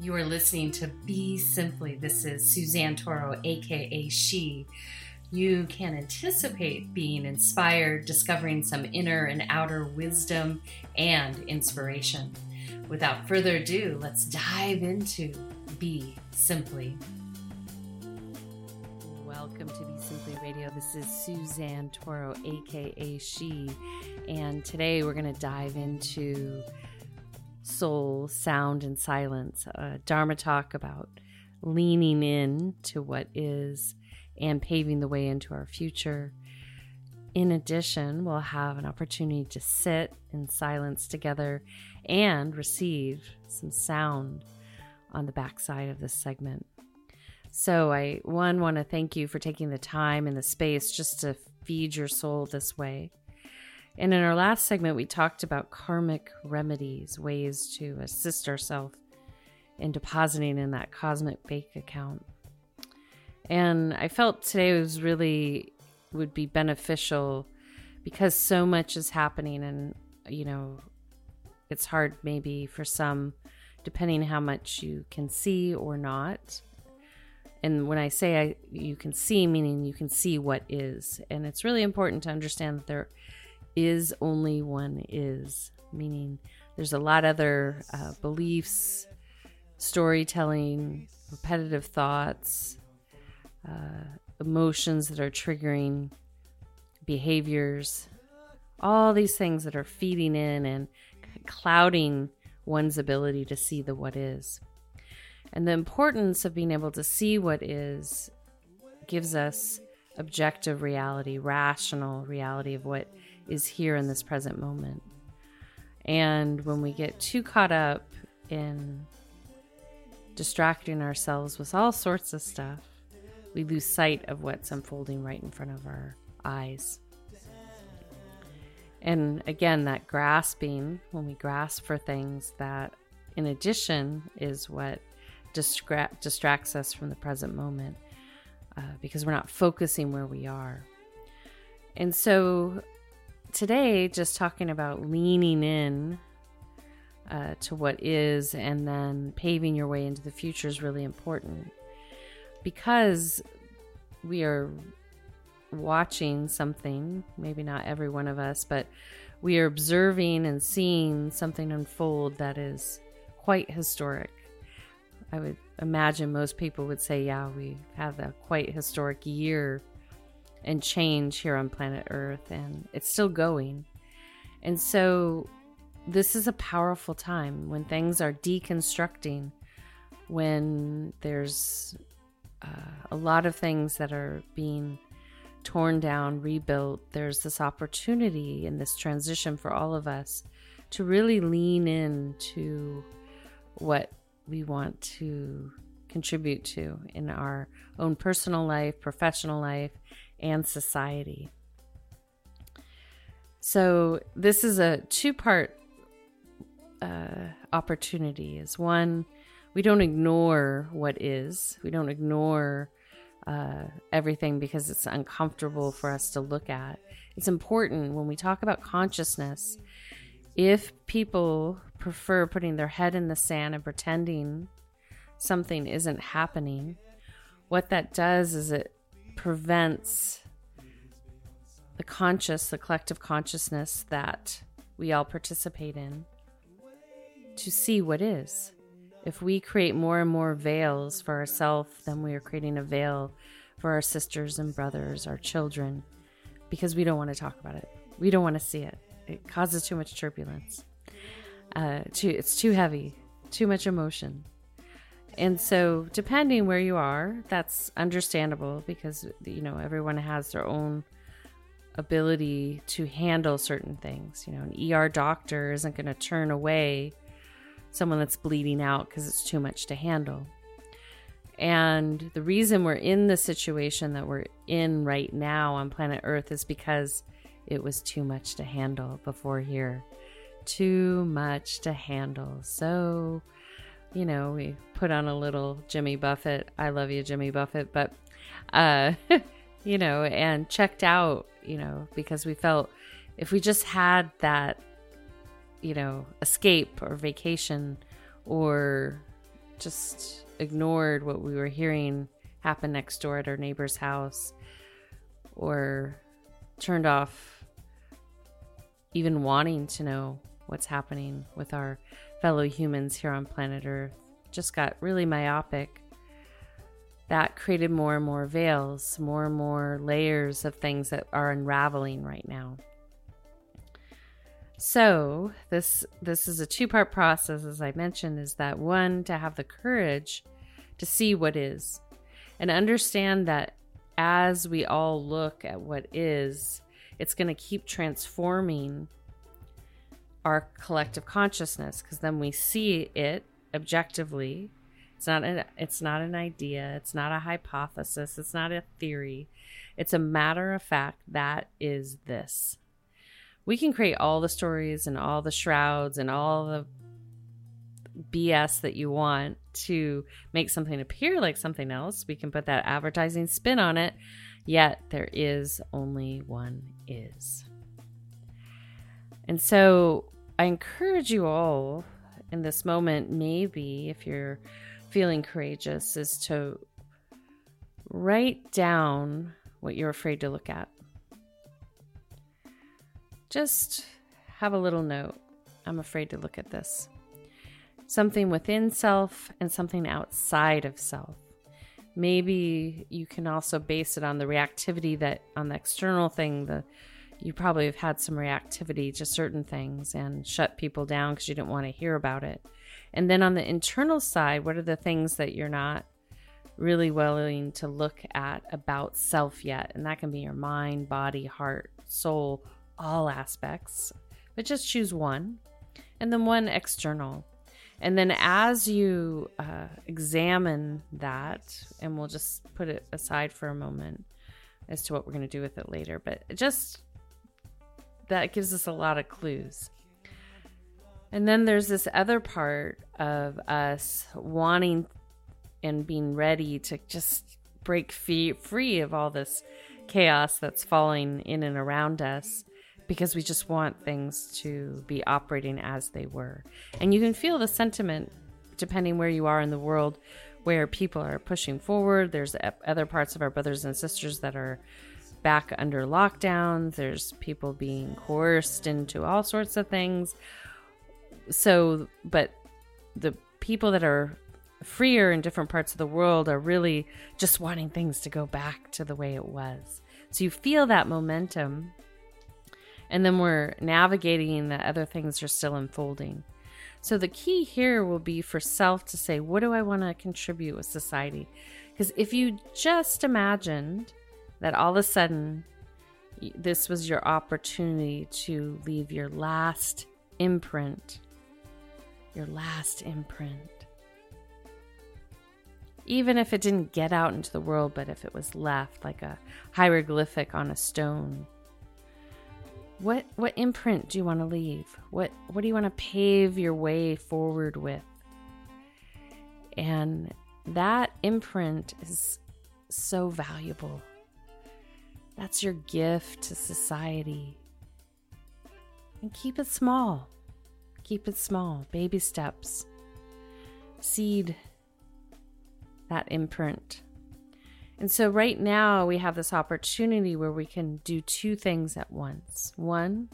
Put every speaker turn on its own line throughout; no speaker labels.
You are listening to Be Simply. This is Suzanne Toro, aka She. You can anticipate being inspired, discovering some inner and outer wisdom and inspiration. Without further ado, let's dive into Be Simply. Welcome to Be Simply Radio. This is Suzanne Toro, aka She, and today we're going to dive into soul, sound, and silence. A Dharma talk about leaning in to what is and paving the way into our future. In addition, we'll have an opportunity to sit in silence together and receive some sound on the backside of this segment. So, I one want to thank you for taking the time and the space just to feed your soul this way. And in our last segment, we talked about karmic remedies, ways to assist ourselves in depositing in that cosmic bank account. And I felt today was really would be beneficial because so much is happening and you know it's hard maybe for some depending how much you can see or not and when i say I, you can see meaning you can see what is and it's really important to understand that there is only one is, meaning there's a lot other uh, beliefs, storytelling, repetitive thoughts, uh, emotions that are triggering behaviors, all these things that are feeding in and clouding one's ability to see the what is. And the importance of being able to see what is gives us objective reality, rational reality of what is here in this present moment. And when we get too caught up in distracting ourselves with all sorts of stuff, we lose sight of what's unfolding right in front of our eyes. And again, that grasping, when we grasp for things, that in addition is what distra- distracts us from the present moment uh, because we're not focusing where we are. And so today, just talking about leaning in uh, to what is and then paving your way into the future is really important because we are watching something, maybe not every one of us, but we are observing and seeing something unfold that is quite historic. I would imagine most people would say, yeah, we have a quite historic year and change here on planet Earth, and it's still going. And so, this is a powerful time when things are deconstructing, when there's uh, a lot of things that are being torn down, rebuilt. There's this opportunity in this transition for all of us to really lean into what we want to contribute to in our own personal life, professional life, and society. So, this is a two part uh, opportunity. Is one, we don't ignore what is, we don't ignore uh, everything because it's uncomfortable for us to look at. It's important when we talk about consciousness. If people prefer putting their head in the sand and pretending something isn't happening, what that does is it prevents the conscious, the collective consciousness that we all participate in to see what is. If we create more and more veils for ourselves, then we are creating a veil for our sisters and brothers, our children, because we don't want to talk about it. We don't want to see it. It causes too much turbulence. Uh, too, it's too heavy, too much emotion. And so, depending where you are, that's understandable because, you know, everyone has their own ability to handle certain things. You know, an ER doctor isn't going to turn away someone that's bleeding out because it's too much to handle. And the reason we're in the situation that we're in right now on planet Earth is because it was too much to handle before here. Too much to handle. So, you know, we put on a little Jimmy Buffett. I love you, Jimmy Buffett, but, uh, you know, and checked out, you know, because we felt if we just had that, you know, escape or vacation or just ignored what we were hearing happen next door at our neighbor's house or turned off even wanting to know what's happening with our fellow humans here on planet Earth. Just got really myopic. That created more and more veils, more and more layers of things that are unraveling right now. So, this this is a two-part process as I mentioned is that one to have the courage to see what is and understand that as we all look at what is, it's going to keep transforming our collective consciousness because then we see it objectively. It's not an it's not an idea, it's not a hypothesis, it's not a theory. It's a matter of fact that is this we can create all the stories and all the shrouds and all the BS that you want to make something appear like something else. We can put that advertising spin on it, yet there is only one is. And so I encourage you all in this moment, maybe if you're feeling courageous, is to write down what you're afraid to look at. Just have a little note. I'm afraid to look at this. Something within self and something outside of self. Maybe you can also base it on the reactivity that on the external thing, the you probably have had some reactivity to certain things and shut people down because you didn't want to hear about it. And then on the internal side, what are the things that you're not really willing to look at about self yet? And that can be your mind, body, heart, soul, all aspects, but just choose one and then one external. And then as you uh, examine that, and we'll just put it aside for a moment as to what we're going to do with it later, but just that gives us a lot of clues. And then there's this other part of us wanting and being ready to just break free, free of all this chaos that's falling in and around us because we just want things to be operating as they were. And you can feel the sentiment depending where you are in the world where people are pushing forward. There's other parts of our brothers and sisters that are back under lockdowns. There's people being coerced into all sorts of things. So, but the people that are freer in different parts of the world are really just wanting things to go back to the way it was. So you feel that momentum and then we're navigating that other things are still unfolding. So the key here will be for self to say, what do I want to contribute with society? Because if you just imagined that all of a sudden this was your opportunity to leave your last imprint, your last imprint. Even if it didn't get out into the world, but if it was left like a hieroglyphic on a stone, what what imprint do you want to leave? What what do you want to pave your way forward with? And that imprint is so valuable. That's your gift to society. And keep it small. Keep it small. Baby steps. Seed that imprint. And so, right now, we have this opportunity where we can do two things at once. One,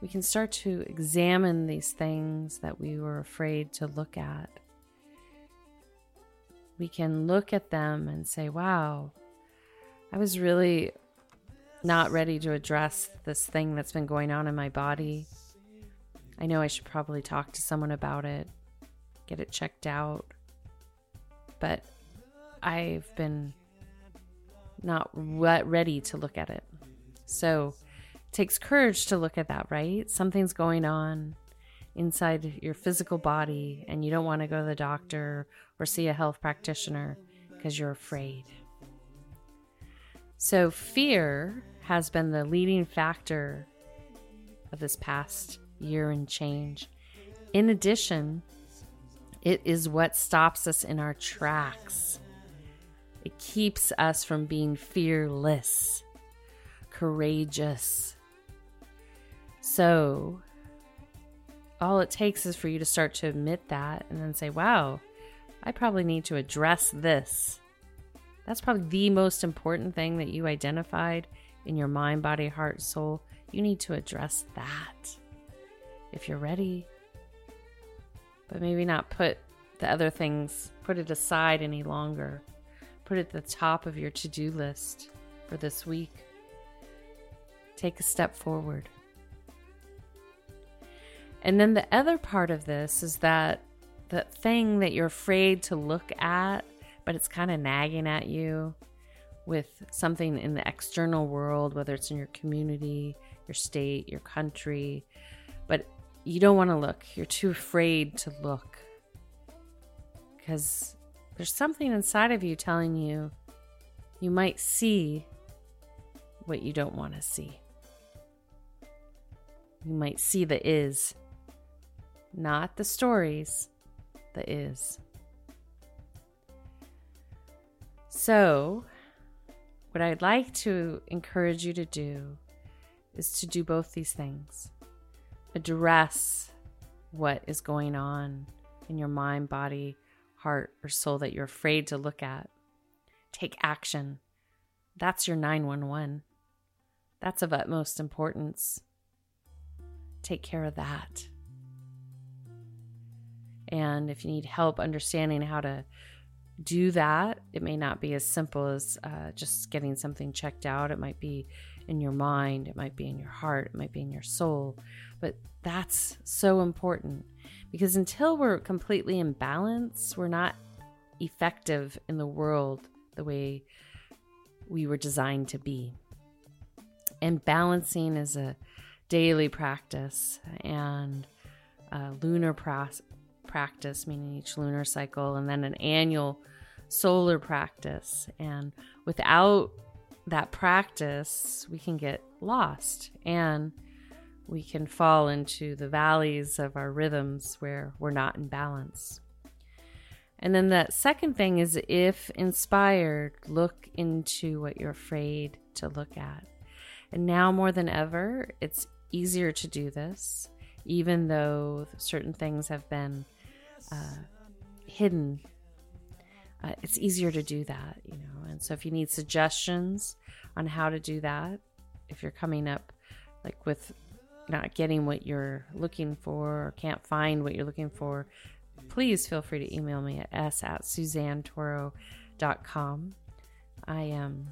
we can start to examine these things that we were afraid to look at. We can look at them and say, wow, I was really not ready to address this thing that's been going on in my body. I know I should probably talk to someone about it, get it checked out. But I've been not ready to look at it. So it takes courage to look at that, right? Something's going on inside your physical body, and you don't want to go to the doctor or see a health practitioner because you're afraid. So, fear has been the leading factor of this past year and change. In addition, it is what stops us in our tracks it keeps us from being fearless, courageous. So, all it takes is for you to start to admit that and then say, wow, I probably need to address this. That's probably the most important thing that you identified in your mind, body, heart, soul. You need to address that if you're ready. But maybe not put the other things, put it aside any longer. Put it at the top of your to do list for this week. Take a step forward. And then the other part of this is that the thing that you're afraid to look at, but it's kind of nagging at you with something in the external world, whether it's in your community, your state, your country, but you don't want to look. You're too afraid to look because there's something inside of you telling you you might see what you don't want to see. You might see the is, not the stories, the is. So, what I'd like to encourage you to do is to do both these things address what is going on in your mind, body, heart, or soul that you're afraid to look at. Take action. That's your 911. That's of utmost importance. Take care of that. And if you need help understanding how to do that, it may not be as simple as uh, just getting something checked out. It might be in your mind, it might be in your heart, it might be in your soul. But that's so important because until we're completely in balance, we're not effective in the world the way we were designed to be. And balancing is a daily practice and a lunar practice, meaning each lunar cycle, and then an annual solar practice. And without that practice, we can get lost and we can fall into the valleys of our rhythms where we're not in balance. And then that second thing is if inspired, look into what you're afraid to look at. And now more than ever, it's easier to do this, even though certain things have been uh, hidden. Uh, it's easier to do that, you know. And so, if you need suggestions on how to do that, if you're coming up like with not getting what you're looking for or can't find what you're looking for, please feel free to email me at s at suzannetoro.com. I am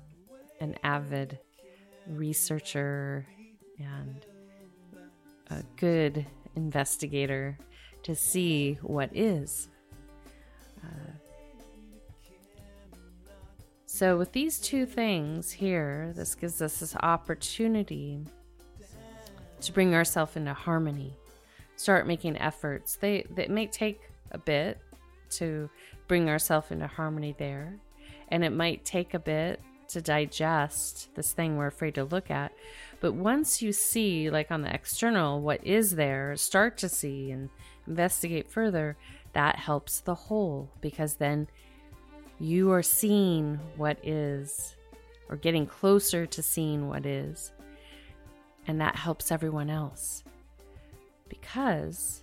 an avid researcher and a good investigator to see what is. Uh, so, with these two things here, this gives us this opportunity to bring ourselves into harmony. Start making efforts. They, they may take a bit to bring ourselves into harmony there, and it might take a bit to digest this thing we're afraid to look at. But once you see, like on the external, what is there, start to see and investigate further, that helps the whole because then you are seeing what is or getting closer to seeing what is. And that helps everyone else because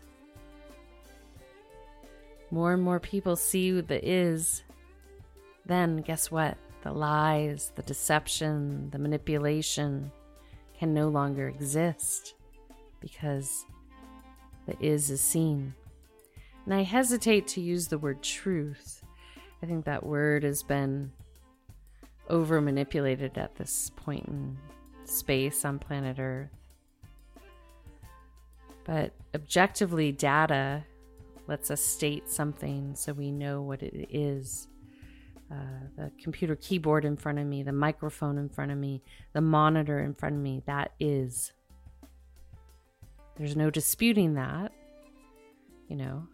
more and more people see the is, then guess what? The lies, the deception, the manipulation can no longer exist because the is is seen. And I hesitate to use the word truth. I think that word has been over manipulated at this point in space on planet Earth. But objectively, data lets us state something so we know what it is. Uh, the computer keyboard in front of me, the microphone in front of me, the monitor in front of me, that is. There's no disputing that, you know.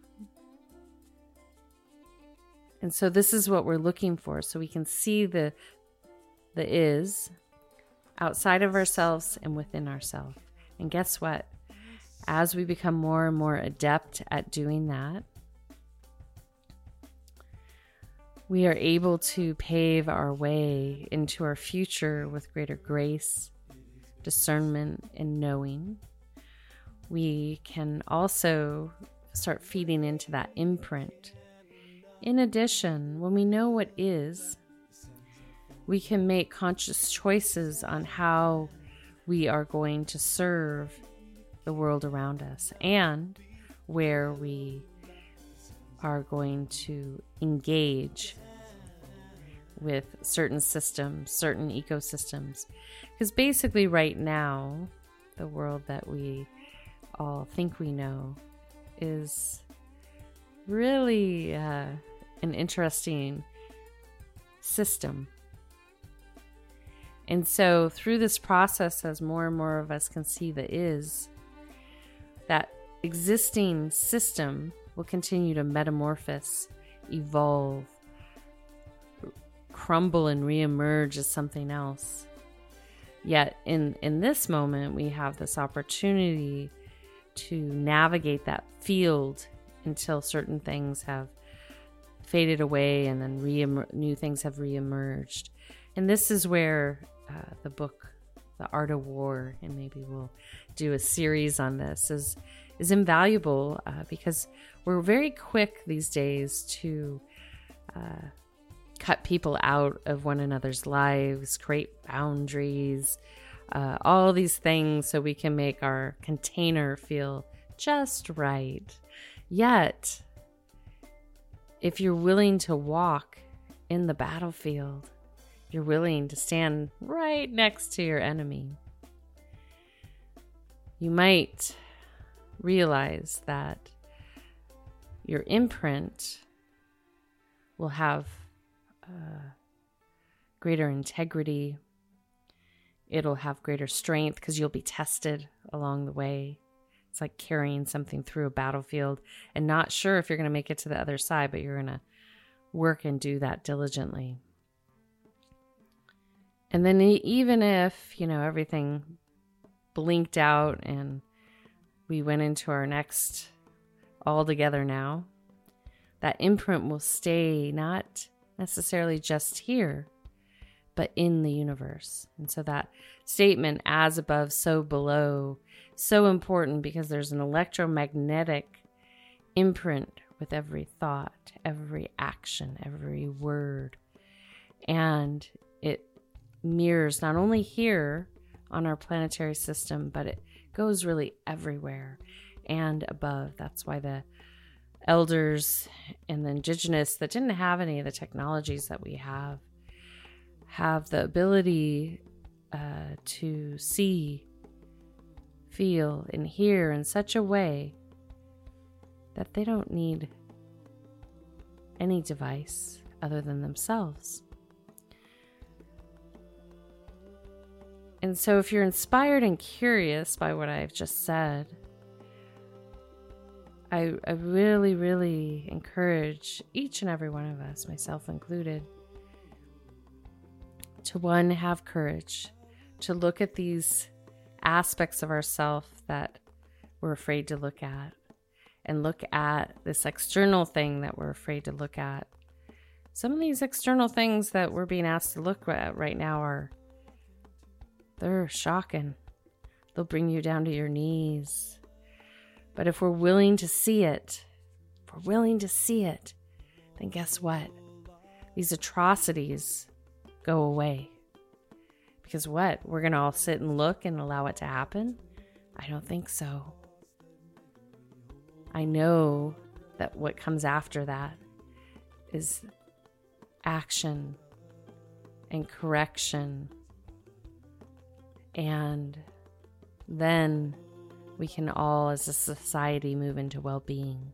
And so this is what we're looking for so we can see the the is outside of ourselves and within ourselves. And guess what? As we become more and more adept at doing that, we are able to pave our way into our future with greater grace, discernment, and knowing we can also start feeding into that imprint In addition, when we know what is, we can make conscious choices on how we are going to serve the world around us and where we are going to engage with certain systems, certain ecosystems. Because basically, right now, the world that we all think we know is really uh, an interesting system. And so, through this process, as more and more of us can see the is, that existing system will continue to metamorphose, evolve, crumble, and reemerge as something else. Yet, in, in this moment, we have this opportunity to navigate that field until certain things have faded away and then new things have reemerged. And this is where uh, the book, The Art of War, and maybe we'll do a series on this, is is invaluable uh, because we're very quick these days to uh, cut people out of one another's lives, create boundaries, uh, all these things so we can make our container feel just right. Yet, if you're willing to walk in the battlefield, you're willing to stand right next to your enemy. You might realize that your imprint will have uh, greater integrity. It'll have greater strength because you'll be tested along the way. It's like carrying something through a battlefield and not sure if you're going to make it to the other side, but you're going to work and do that diligently. And then, even if, you know, everything blinked out and we went into our next all together now, that imprint will stay not necessarily just here, but in the universe. And so that statement, as above, so below, so important because there's an electromagnetic imprint with every thought, every action, every word. And it mirrors not only here on our planetary system, but it goes really everywhere and above. That's why the elders and the indigenous that didn't have any of the technologies that we have have the ability uh, to see, feel, and hear in such a way that they don't need any device other than themselves. And so, if you're inspired and curious by what I've just said, I, I really, really encourage each and every one of us, myself included, to one, have courage to look at these aspects of ourself that we're afraid to look at and look at this external thing that we're afraid to look at. Some of these external things that we're being asked to look at right now are they're shocking. They'll bring you down to your knees. But if we're willing to see it, if we're willing to see it, then guess what? These atrocities go away. Because what? We're going to all sit and look and allow it to happen? I don't think so. I know that what comes after that is action and correction and then we can all, as a society, move into well being.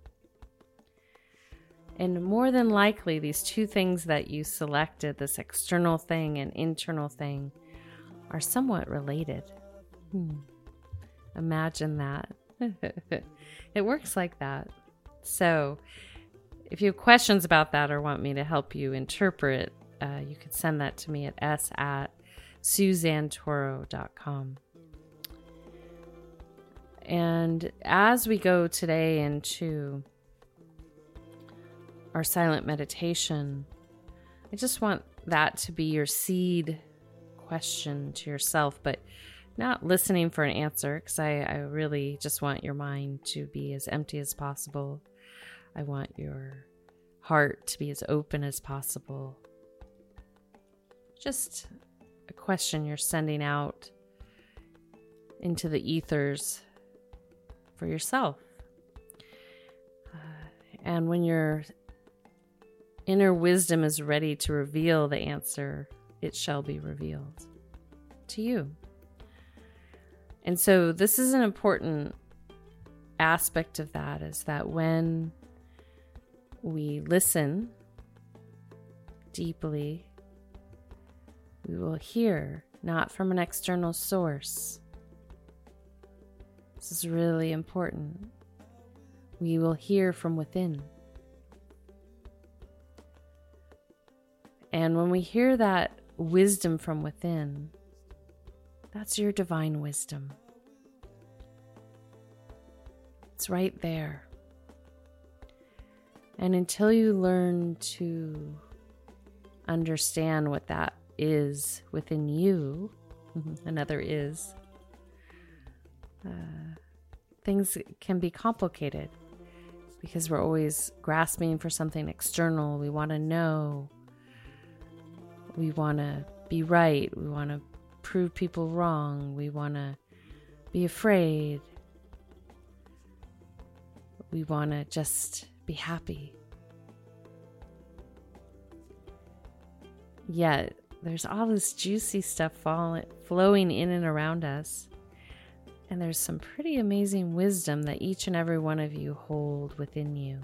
And more than likely, these two things that you selected, this external thing and internal thing, are somewhat related. Hmm. Imagine that. it works like that. So, if you have questions about that or want me to help you interpret, uh, you can send that to me at s at suzannetoro.com. And as we go today into our silent meditation, I just want that to be your seed question to yourself, but not listening for an answer because I, I really just want your mind to be as empty as possible. I want your heart to be as open as possible. Just a question you're sending out into the ethers for yourself. Uh, and when your inner wisdom is ready to reveal the answer, it shall be revealed to you. And so, this is an important aspect of that is that when we listen deeply, we will hear not from an external source. This is really important. We will hear from within. And when we hear that wisdom from within, that's your divine wisdom. It's right there. And until you learn to understand what that is within you, another is, uh, things can be complicated because we're always grasping for something external. We want to know, we want to be right, we want to prove people wrong, we want to be afraid, we want to just be happy. Yet there's all this juicy stuff falling, flowing in and around us. And there's some pretty amazing wisdom that each and every one of you hold within you.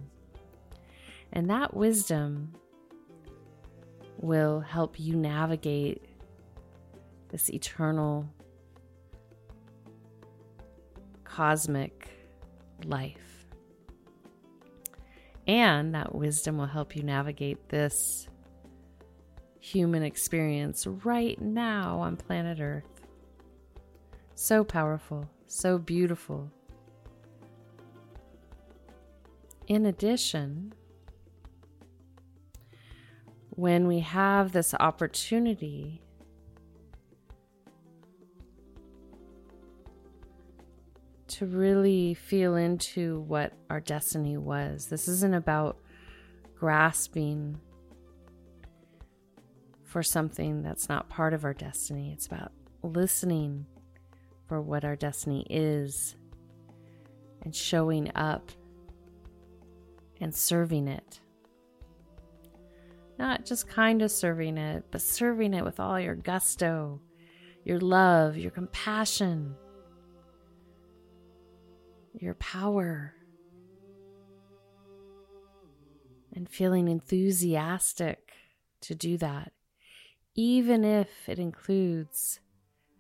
And that wisdom will help you navigate this eternal cosmic life. And that wisdom will help you navigate this human experience right now on planet Earth. So powerful, so beautiful. In addition, when we have this opportunity to really feel into what our destiny was, this isn't about grasping for something that's not part of our destiny. It's about listening for what our destiny is and showing up and serving it. Not just kind of serving it, but serving it with all your gusto, your love, your compassion, your power, and feeling enthusiastic to do that even if it includes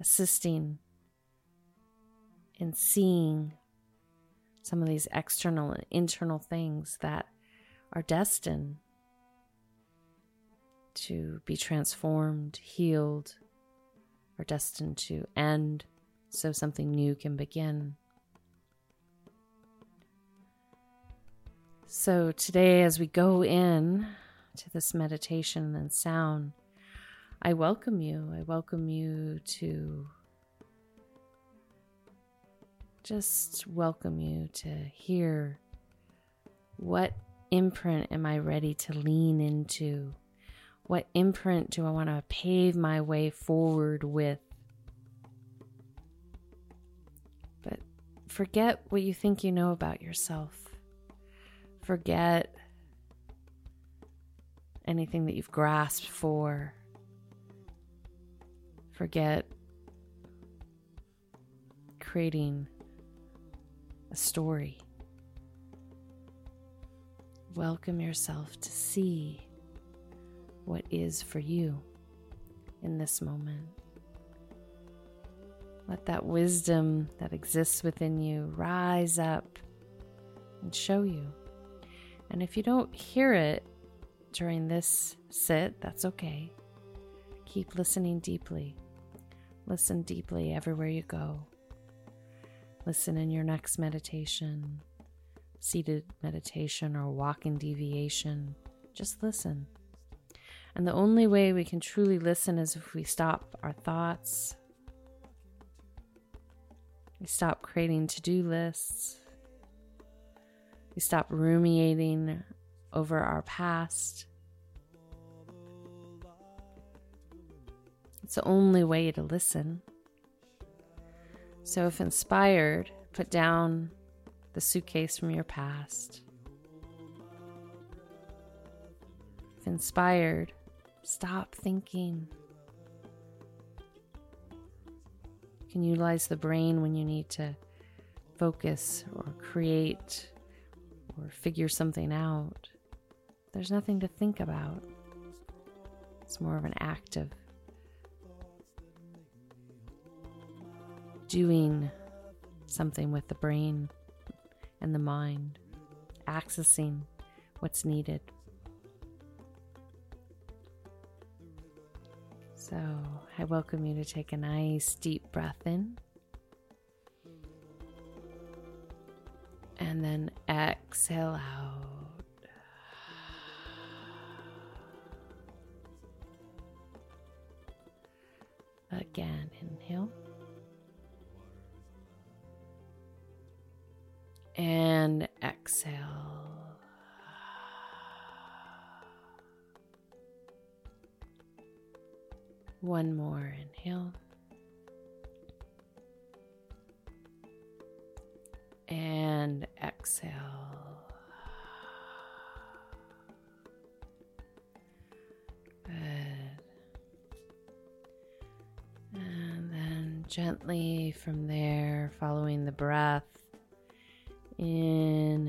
assisting in seeing some of these external and internal things that are destined to be transformed, healed, or destined to end so something new can begin. So, today, as we go in to this meditation and sound, I welcome you. I welcome you to just welcome you to hear what imprint am I ready to lean into? What imprint do I want to pave my way forward with? But forget what you think you know about yourself. Forget anything that you've grasped for forget creating a story. Welcome yourself to see what is for you in this moment. Let that wisdom that exists within you rise up and show you. And if you don't hear it during this sit, that's okay. Keep listening deeply. Listen deeply everywhere you go. Listen in your next meditation, seated meditation, or walking meditation. Just listen. And the only way we can truly listen is if we stop our thoughts, we stop creating to do lists, we stop ruminating over our past. It's the only way to listen. So, if inspired, put down the suitcase from your past. If inspired, stop thinking. You can utilize the brain when you need to focus or create or figure something out. There's nothing to think about. It's more of an act of doing something with the brain and the mind, accessing what's needed. So I welcome you to take a nice deep breath in. And then exhale out. Again, inhale. Gently from there, following the breath in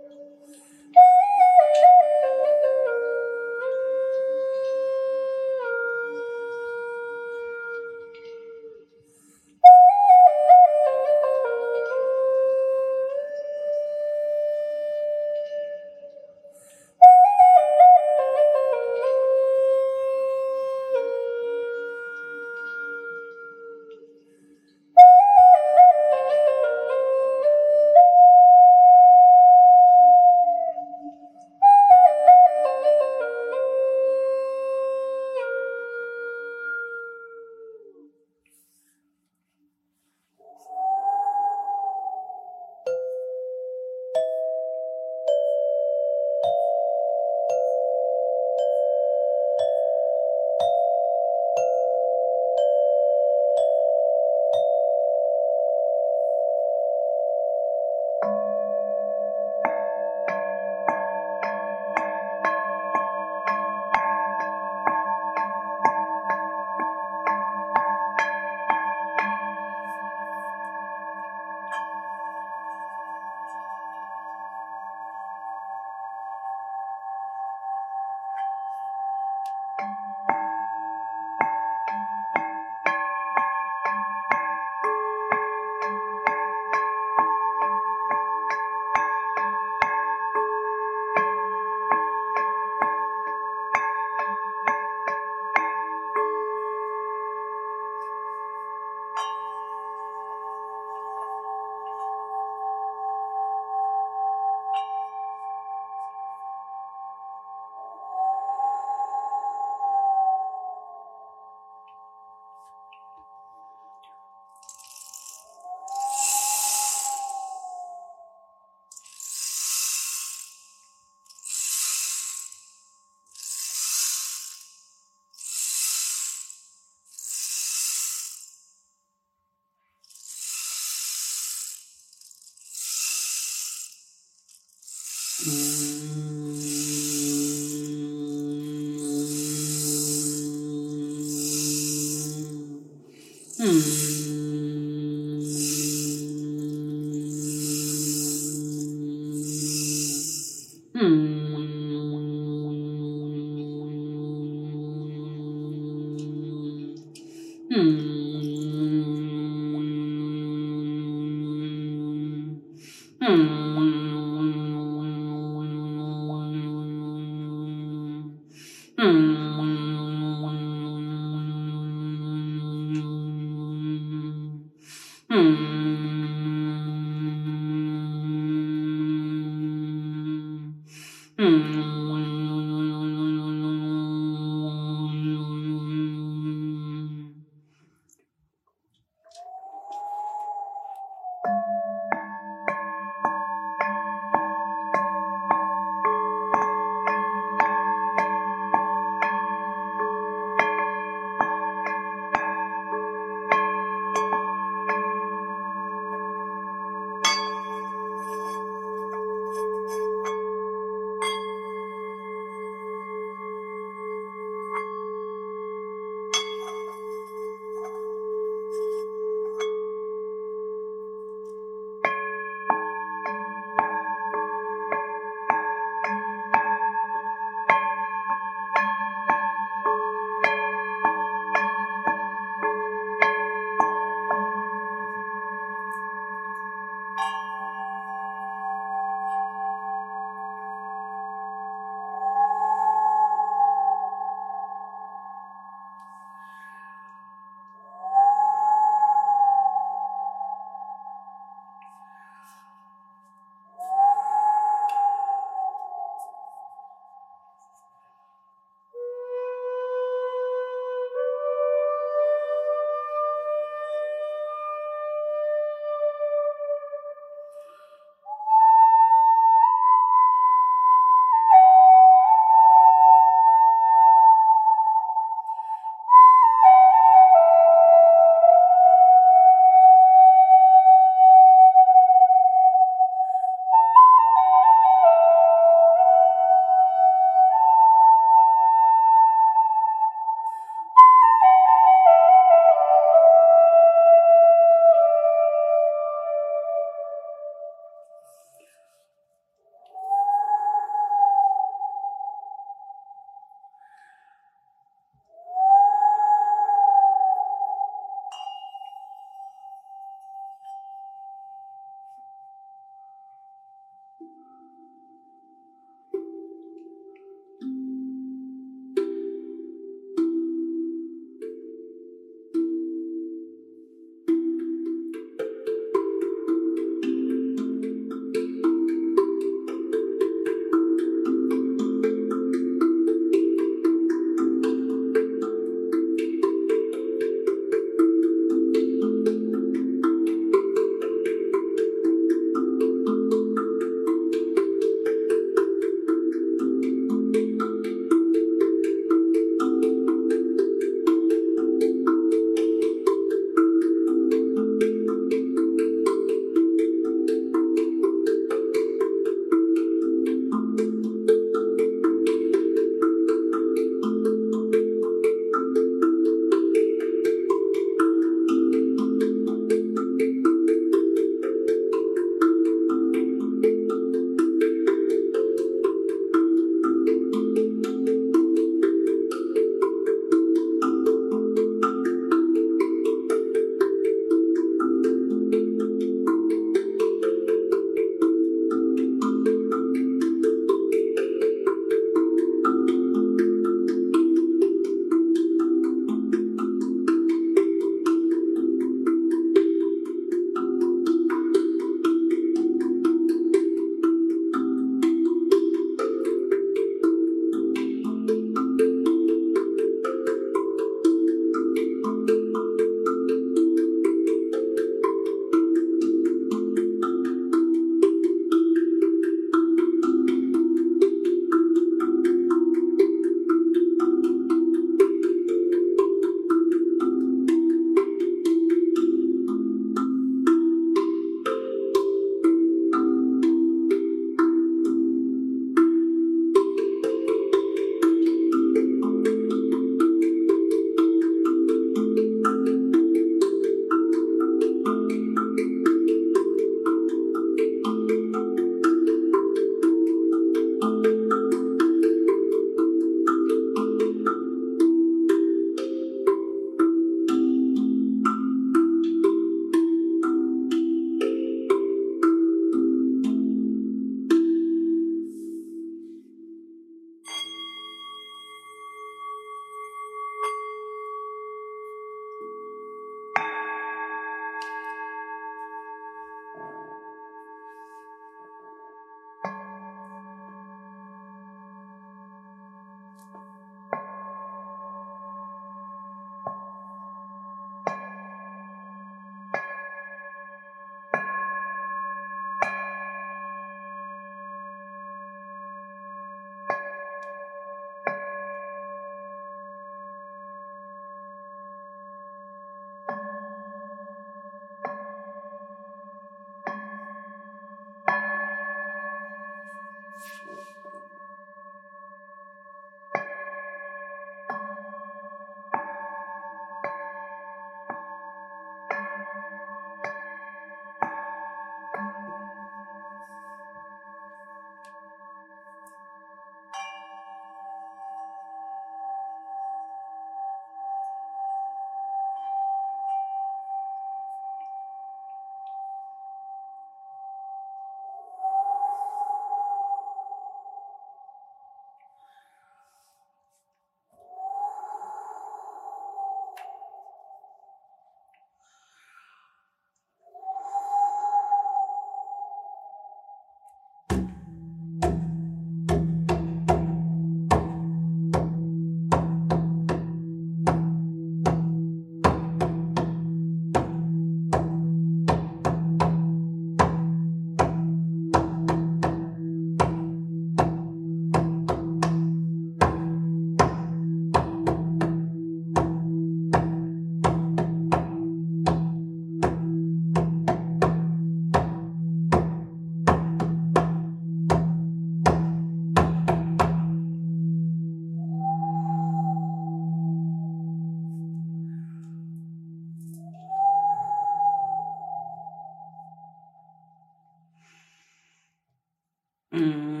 Mm.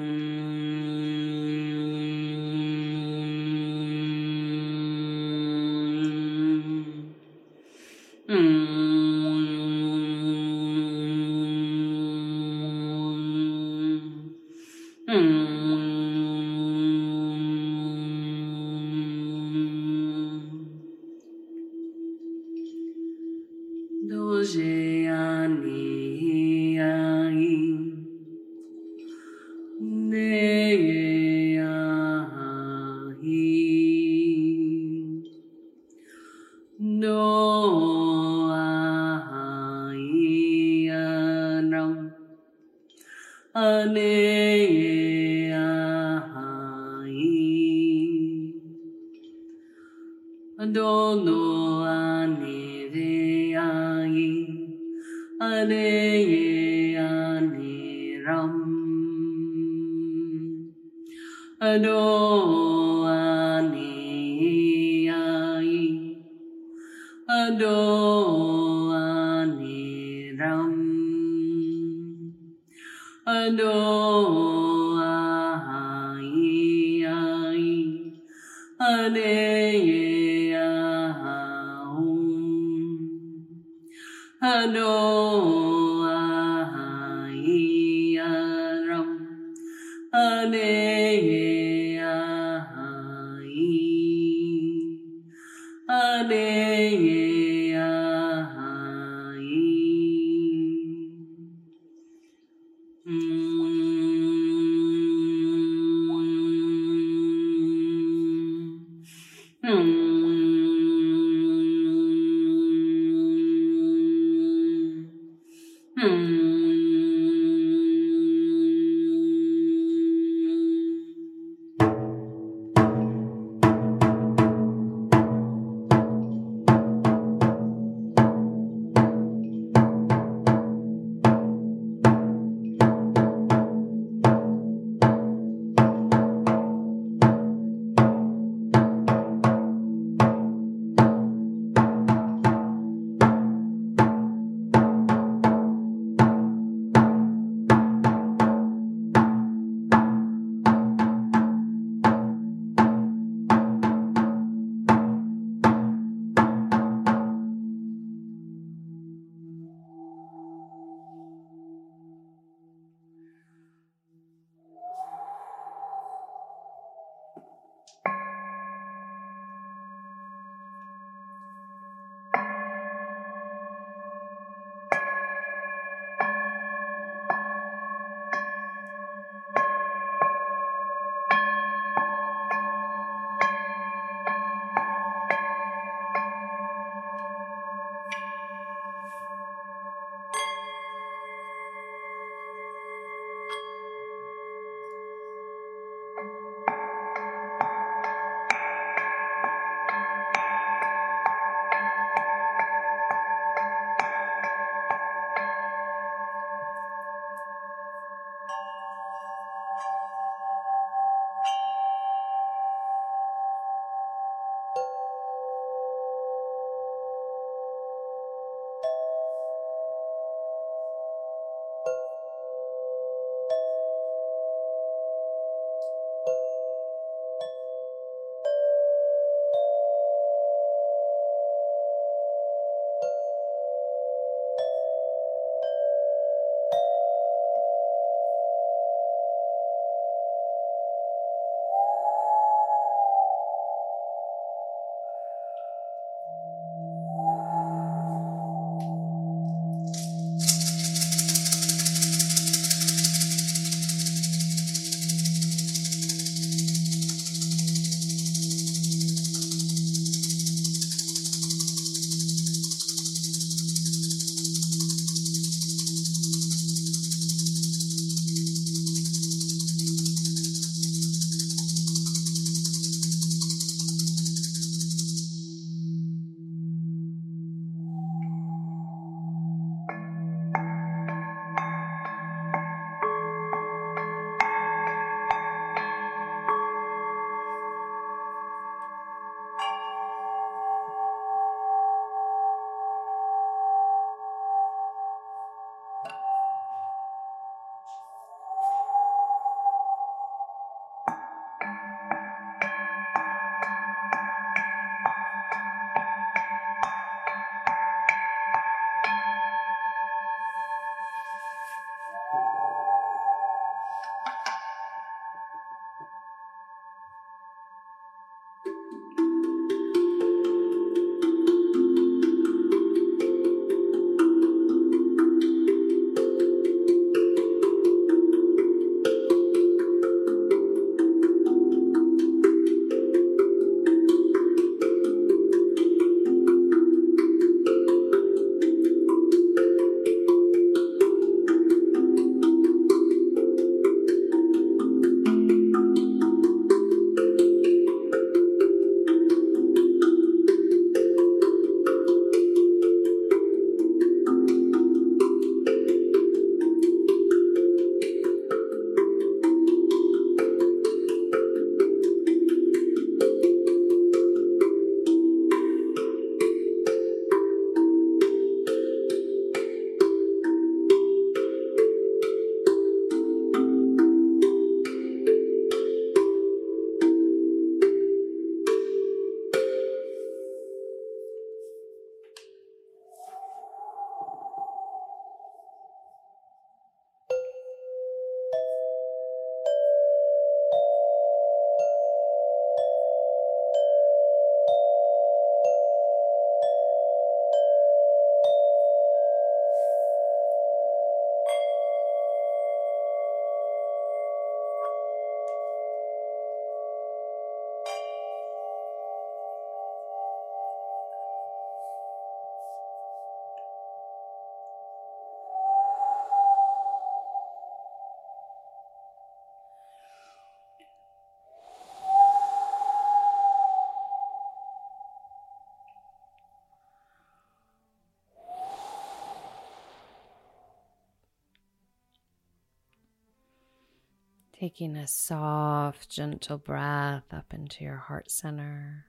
Taking a soft, gentle breath up into your heart center,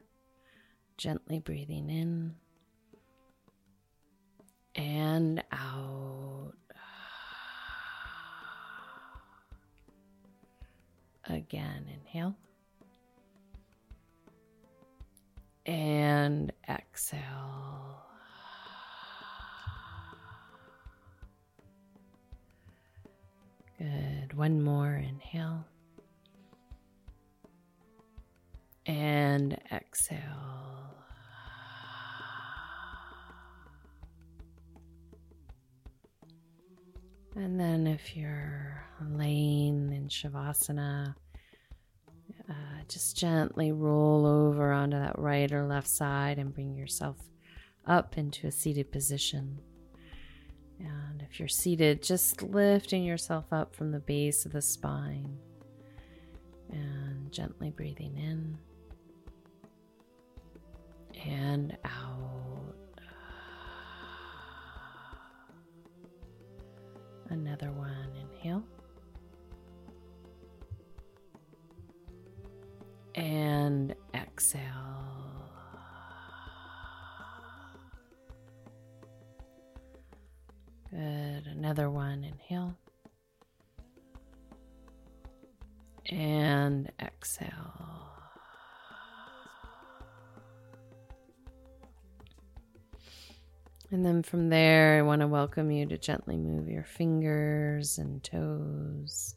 gently breathing in Shavasana, uh, just gently roll over onto that right or left side and bring yourself up into a seated position. And if you're seated, just lifting yourself up from the base of the spine and gently breathing in and out. Another one, inhale. And exhale. Good. Another one. Inhale. And exhale. And then from there, I want to welcome you to gently move your fingers and toes.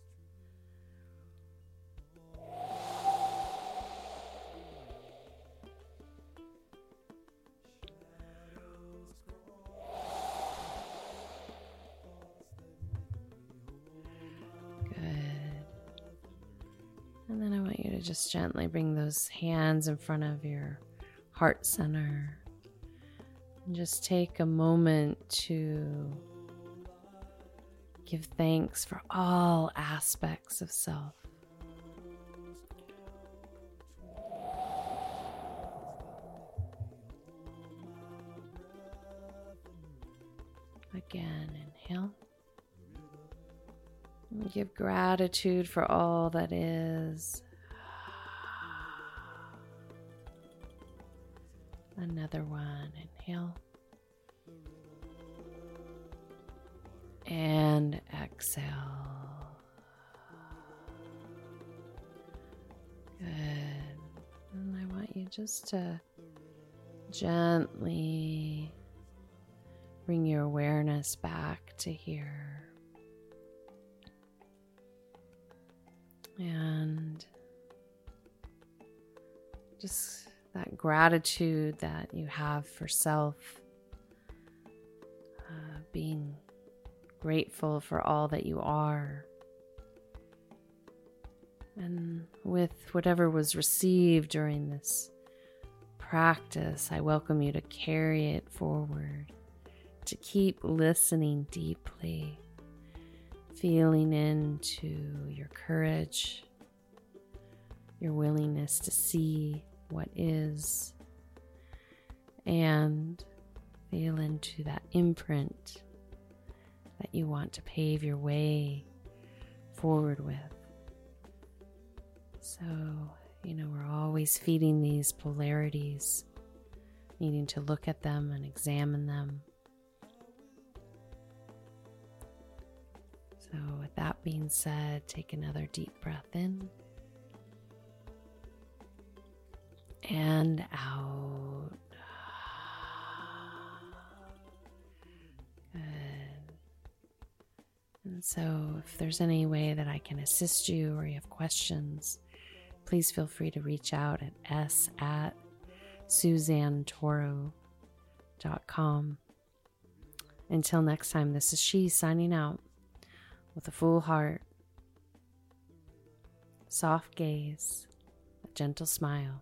Just gently bring those hands in front of your heart center. And just take a moment to give thanks for all aspects of self. Again, inhale. And give gratitude for all that is. Another one. Inhale. And exhale. Good. And I want you just to gently bring your awareness back to here. And just that gratitude that you have for self, uh, being grateful for all that you are. And with whatever was received during this practice, I welcome you to carry it forward, to keep listening deeply, feeling into your courage, your willingness to see what is and feel into that imprint that you want to pave your way forward with. So, you know, we're always feeding these polarities, needing to look at them and examine them. So, with that being said, take another deep breath in. And out. Good. And so, if there's any way that I can assist you or you have questions, please feel free to reach out at s at suzannetoro.com. Until next time, this is she signing out with a full heart, soft gaze, a gentle smile